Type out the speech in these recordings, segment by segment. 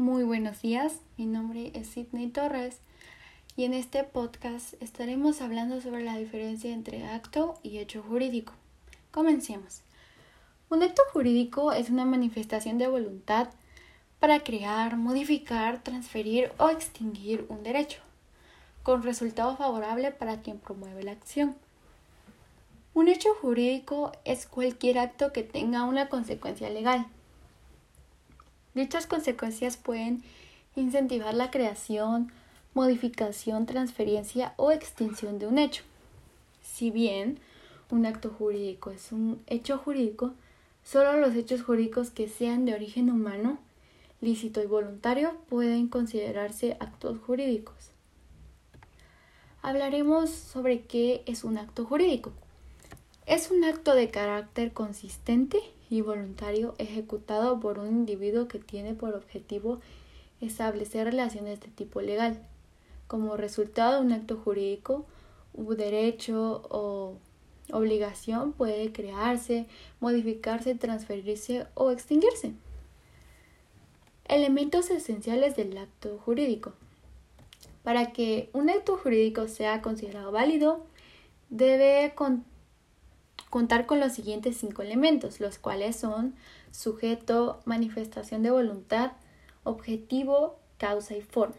Muy buenos días, mi nombre es Sidney Torres y en este podcast estaremos hablando sobre la diferencia entre acto y hecho jurídico. Comencemos. Un acto jurídico es una manifestación de voluntad para crear, modificar, transferir o extinguir un derecho, con resultado favorable para quien promueve la acción. Un hecho jurídico es cualquier acto que tenga una consecuencia legal. Dichas consecuencias pueden incentivar la creación, modificación, transferencia o extinción de un hecho. Si bien un acto jurídico es un hecho jurídico, solo los hechos jurídicos que sean de origen humano, lícito y voluntario pueden considerarse actos jurídicos. Hablaremos sobre qué es un acto jurídico. Es un acto de carácter consistente y voluntario ejecutado por un individuo que tiene por objetivo establecer relaciones de tipo legal. Como resultado de un acto jurídico, un derecho o obligación puede crearse, modificarse, transferirse o extinguirse. Elementos esenciales del acto jurídico. Para que un acto jurídico sea considerado válido, debe contar con los siguientes cinco elementos, los cuales son sujeto, manifestación de voluntad, objetivo, causa y forma.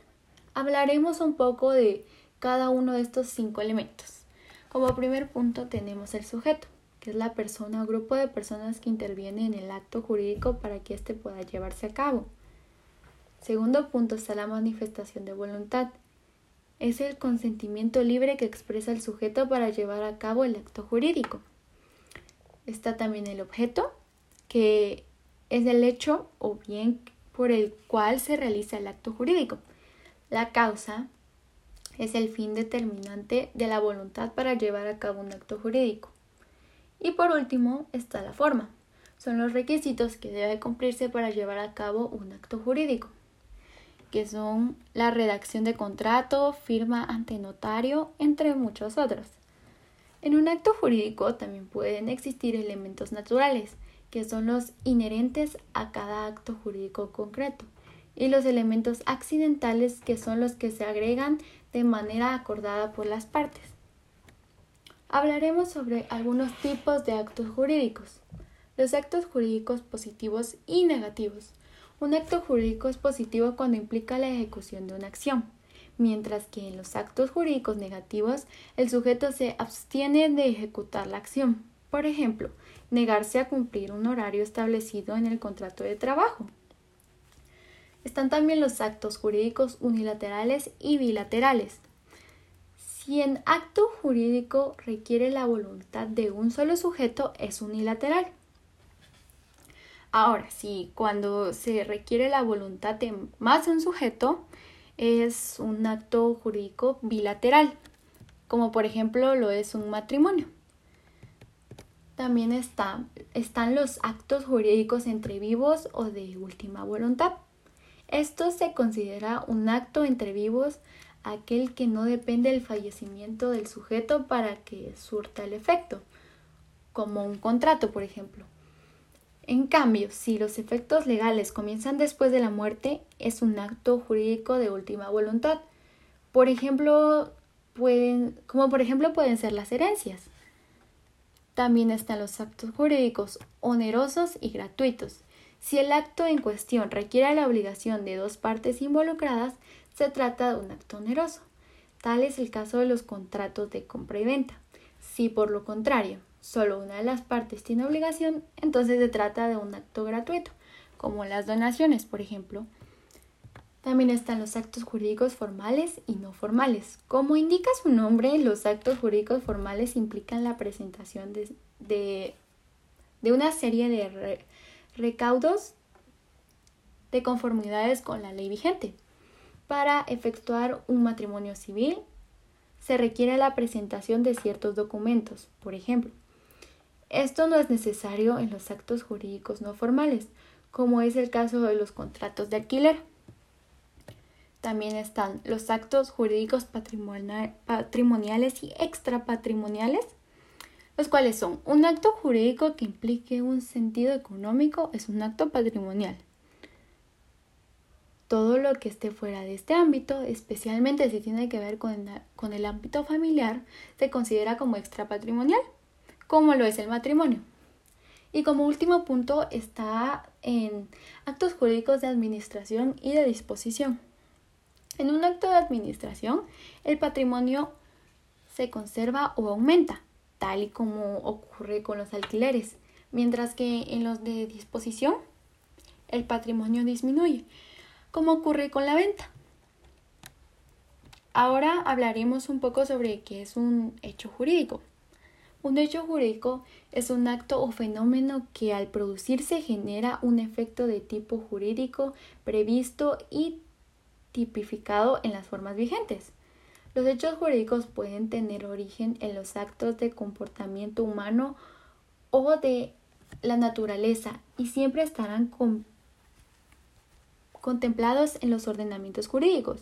Hablaremos un poco de cada uno de estos cinco elementos. Como primer punto tenemos el sujeto, que es la persona o grupo de personas que intervienen en el acto jurídico para que éste pueda llevarse a cabo. Segundo punto está la manifestación de voluntad. Es el consentimiento libre que expresa el sujeto para llevar a cabo el acto jurídico. Está también el objeto, que es el hecho o bien por el cual se realiza el acto jurídico. La causa es el fin determinante de la voluntad para llevar a cabo un acto jurídico. Y por último está la forma. Son los requisitos que debe cumplirse para llevar a cabo un acto jurídico, que son la redacción de contrato, firma ante notario, entre muchos otros. En un acto jurídico también pueden existir elementos naturales, que son los inherentes a cada acto jurídico concreto, y los elementos accidentales, que son los que se agregan de manera acordada por las partes. Hablaremos sobre algunos tipos de actos jurídicos. Los actos jurídicos positivos y negativos. Un acto jurídico es positivo cuando implica la ejecución de una acción mientras que en los actos jurídicos negativos el sujeto se abstiene de ejecutar la acción. Por ejemplo, negarse a cumplir un horario establecido en el contrato de trabajo. Están también los actos jurídicos unilaterales y bilaterales. Si el acto jurídico requiere la voluntad de un solo sujeto, es unilateral. Ahora, si cuando se requiere la voluntad de más de un sujeto, es un acto jurídico bilateral, como por ejemplo lo es un matrimonio. También está, están los actos jurídicos entre vivos o de última voluntad. Esto se considera un acto entre vivos aquel que no depende del fallecimiento del sujeto para que surta el efecto, como un contrato, por ejemplo. En cambio, si los efectos legales comienzan después de la muerte, es un acto jurídico de última voluntad. Por ejemplo, pueden, como por ejemplo pueden ser las herencias. También están los actos jurídicos onerosos y gratuitos. Si el acto en cuestión requiere la obligación de dos partes involucradas, se trata de un acto oneroso. Tal es el caso de los contratos de compra y venta. Si por lo contrario solo una de las partes tiene obligación, entonces se trata de un acto gratuito, como las donaciones, por ejemplo. También están los actos jurídicos formales y no formales. Como indica su nombre, los actos jurídicos formales implican la presentación de, de, una serie de recaudos de conformidades con la ley vigente. Para efectuar un matrimonio civil se requiere la presentación de ciertos documentos, por ejemplo, esto no es necesario en los actos jurídicos no formales, como es el caso de los contratos de alquiler. También están los actos jurídicos patrimoniales y extrapatrimoniales, los cuales son un acto jurídico que implique un sentido económico es un acto patrimonial. Todo lo que esté fuera de este ámbito, especialmente si tiene que ver con, el ámbito familiar, se considera como extrapatrimonial, como lo es el matrimonio. Y como último punto está en actos jurídicos de administración y de disposición. En un acto de administración, el patrimonio se conserva o aumenta, tal y como ocurre con los alquileres, mientras que en los de disposición, el patrimonio disminuye, como ocurre con la venta. Ahora hablaremos un poco sobre qué es un hecho jurídico. Un hecho jurídico es un acto o fenómeno que al producirse genera un efecto de tipo jurídico previsto y tipificado en las formas vigentes. Los hechos jurídicos pueden tener origen en los actos de comportamiento humano o de la naturaleza y siempre estarán contemplados en los ordenamientos jurídicos.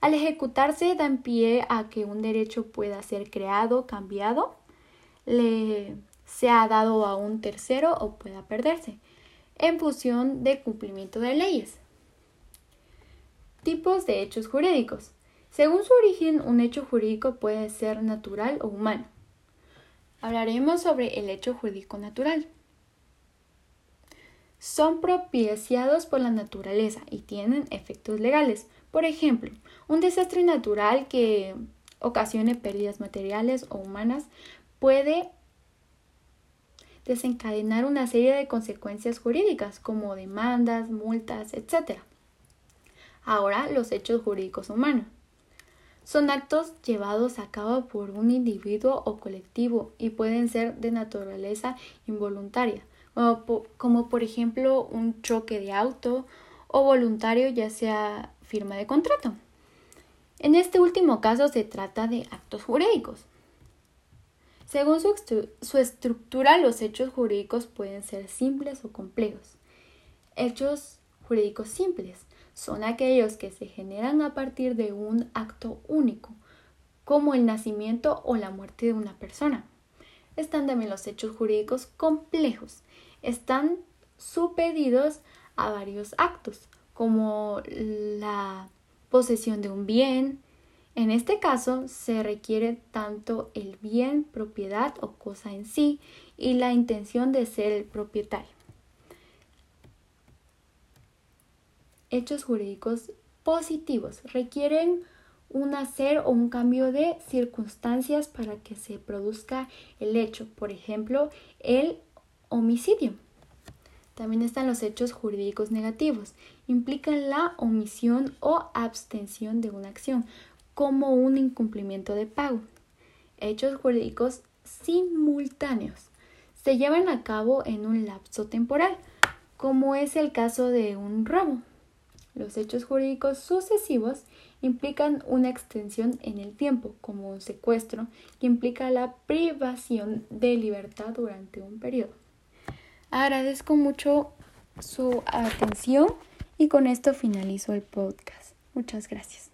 Al ejecutarse dan pie a que un derecho pueda ser creado, cambiado, le sea dado a un tercero o pueda perderse, en función de cumplimiento de leyes. Tipos de hechos jurídicos. Según su origen, un hecho jurídico puede ser natural o humano. Hablaremos sobre el hecho jurídico natural. Son propiciados por la naturaleza y tienen efectos legales. Por ejemplo, un desastre natural que ocasione pérdidas materiales o humanas puede desencadenar una serie de consecuencias jurídicas como demandas, multas, etc. Ahora, los hechos jurídicos humanos. Son actos llevados a cabo por un individuo o colectivo y pueden ser de naturaleza involuntaria, como, por ejemplo un choque de auto o voluntario ya sea firma de contrato. En este último caso se trata de actos jurídicos. Según su, su, estructura, los hechos jurídicos pueden ser simples o complejos. Hechos jurídicos simples son aquellos que se generan a partir de un acto único, como el nacimiento o la muerte de una persona. Están también los hechos jurídicos complejos. Están supedidos a varios actos, como la posesión de un bien. En este caso se requiere tanto el bien, propiedad o cosa en sí y la intención de ser el propietario. hechos jurídicos positivos. Requieren un hacer o un cambio de circunstancias para que se produzca el hecho. Por ejemplo, el homicidio. También están los hechos jurídicos negativos. Implican la omisión o abstención de una acción, como un incumplimiento de pago. Hechos jurídicos simultáneos. Se llevan a cabo en un lapso temporal, como es el caso de un robo. Los hechos jurídicos sucesivos implican una extensión en el tiempo, como un secuestro, que implica la privación de libertad durante un periodo. Agradezco mucho su atención y con esto finalizo el podcast. Muchas gracias.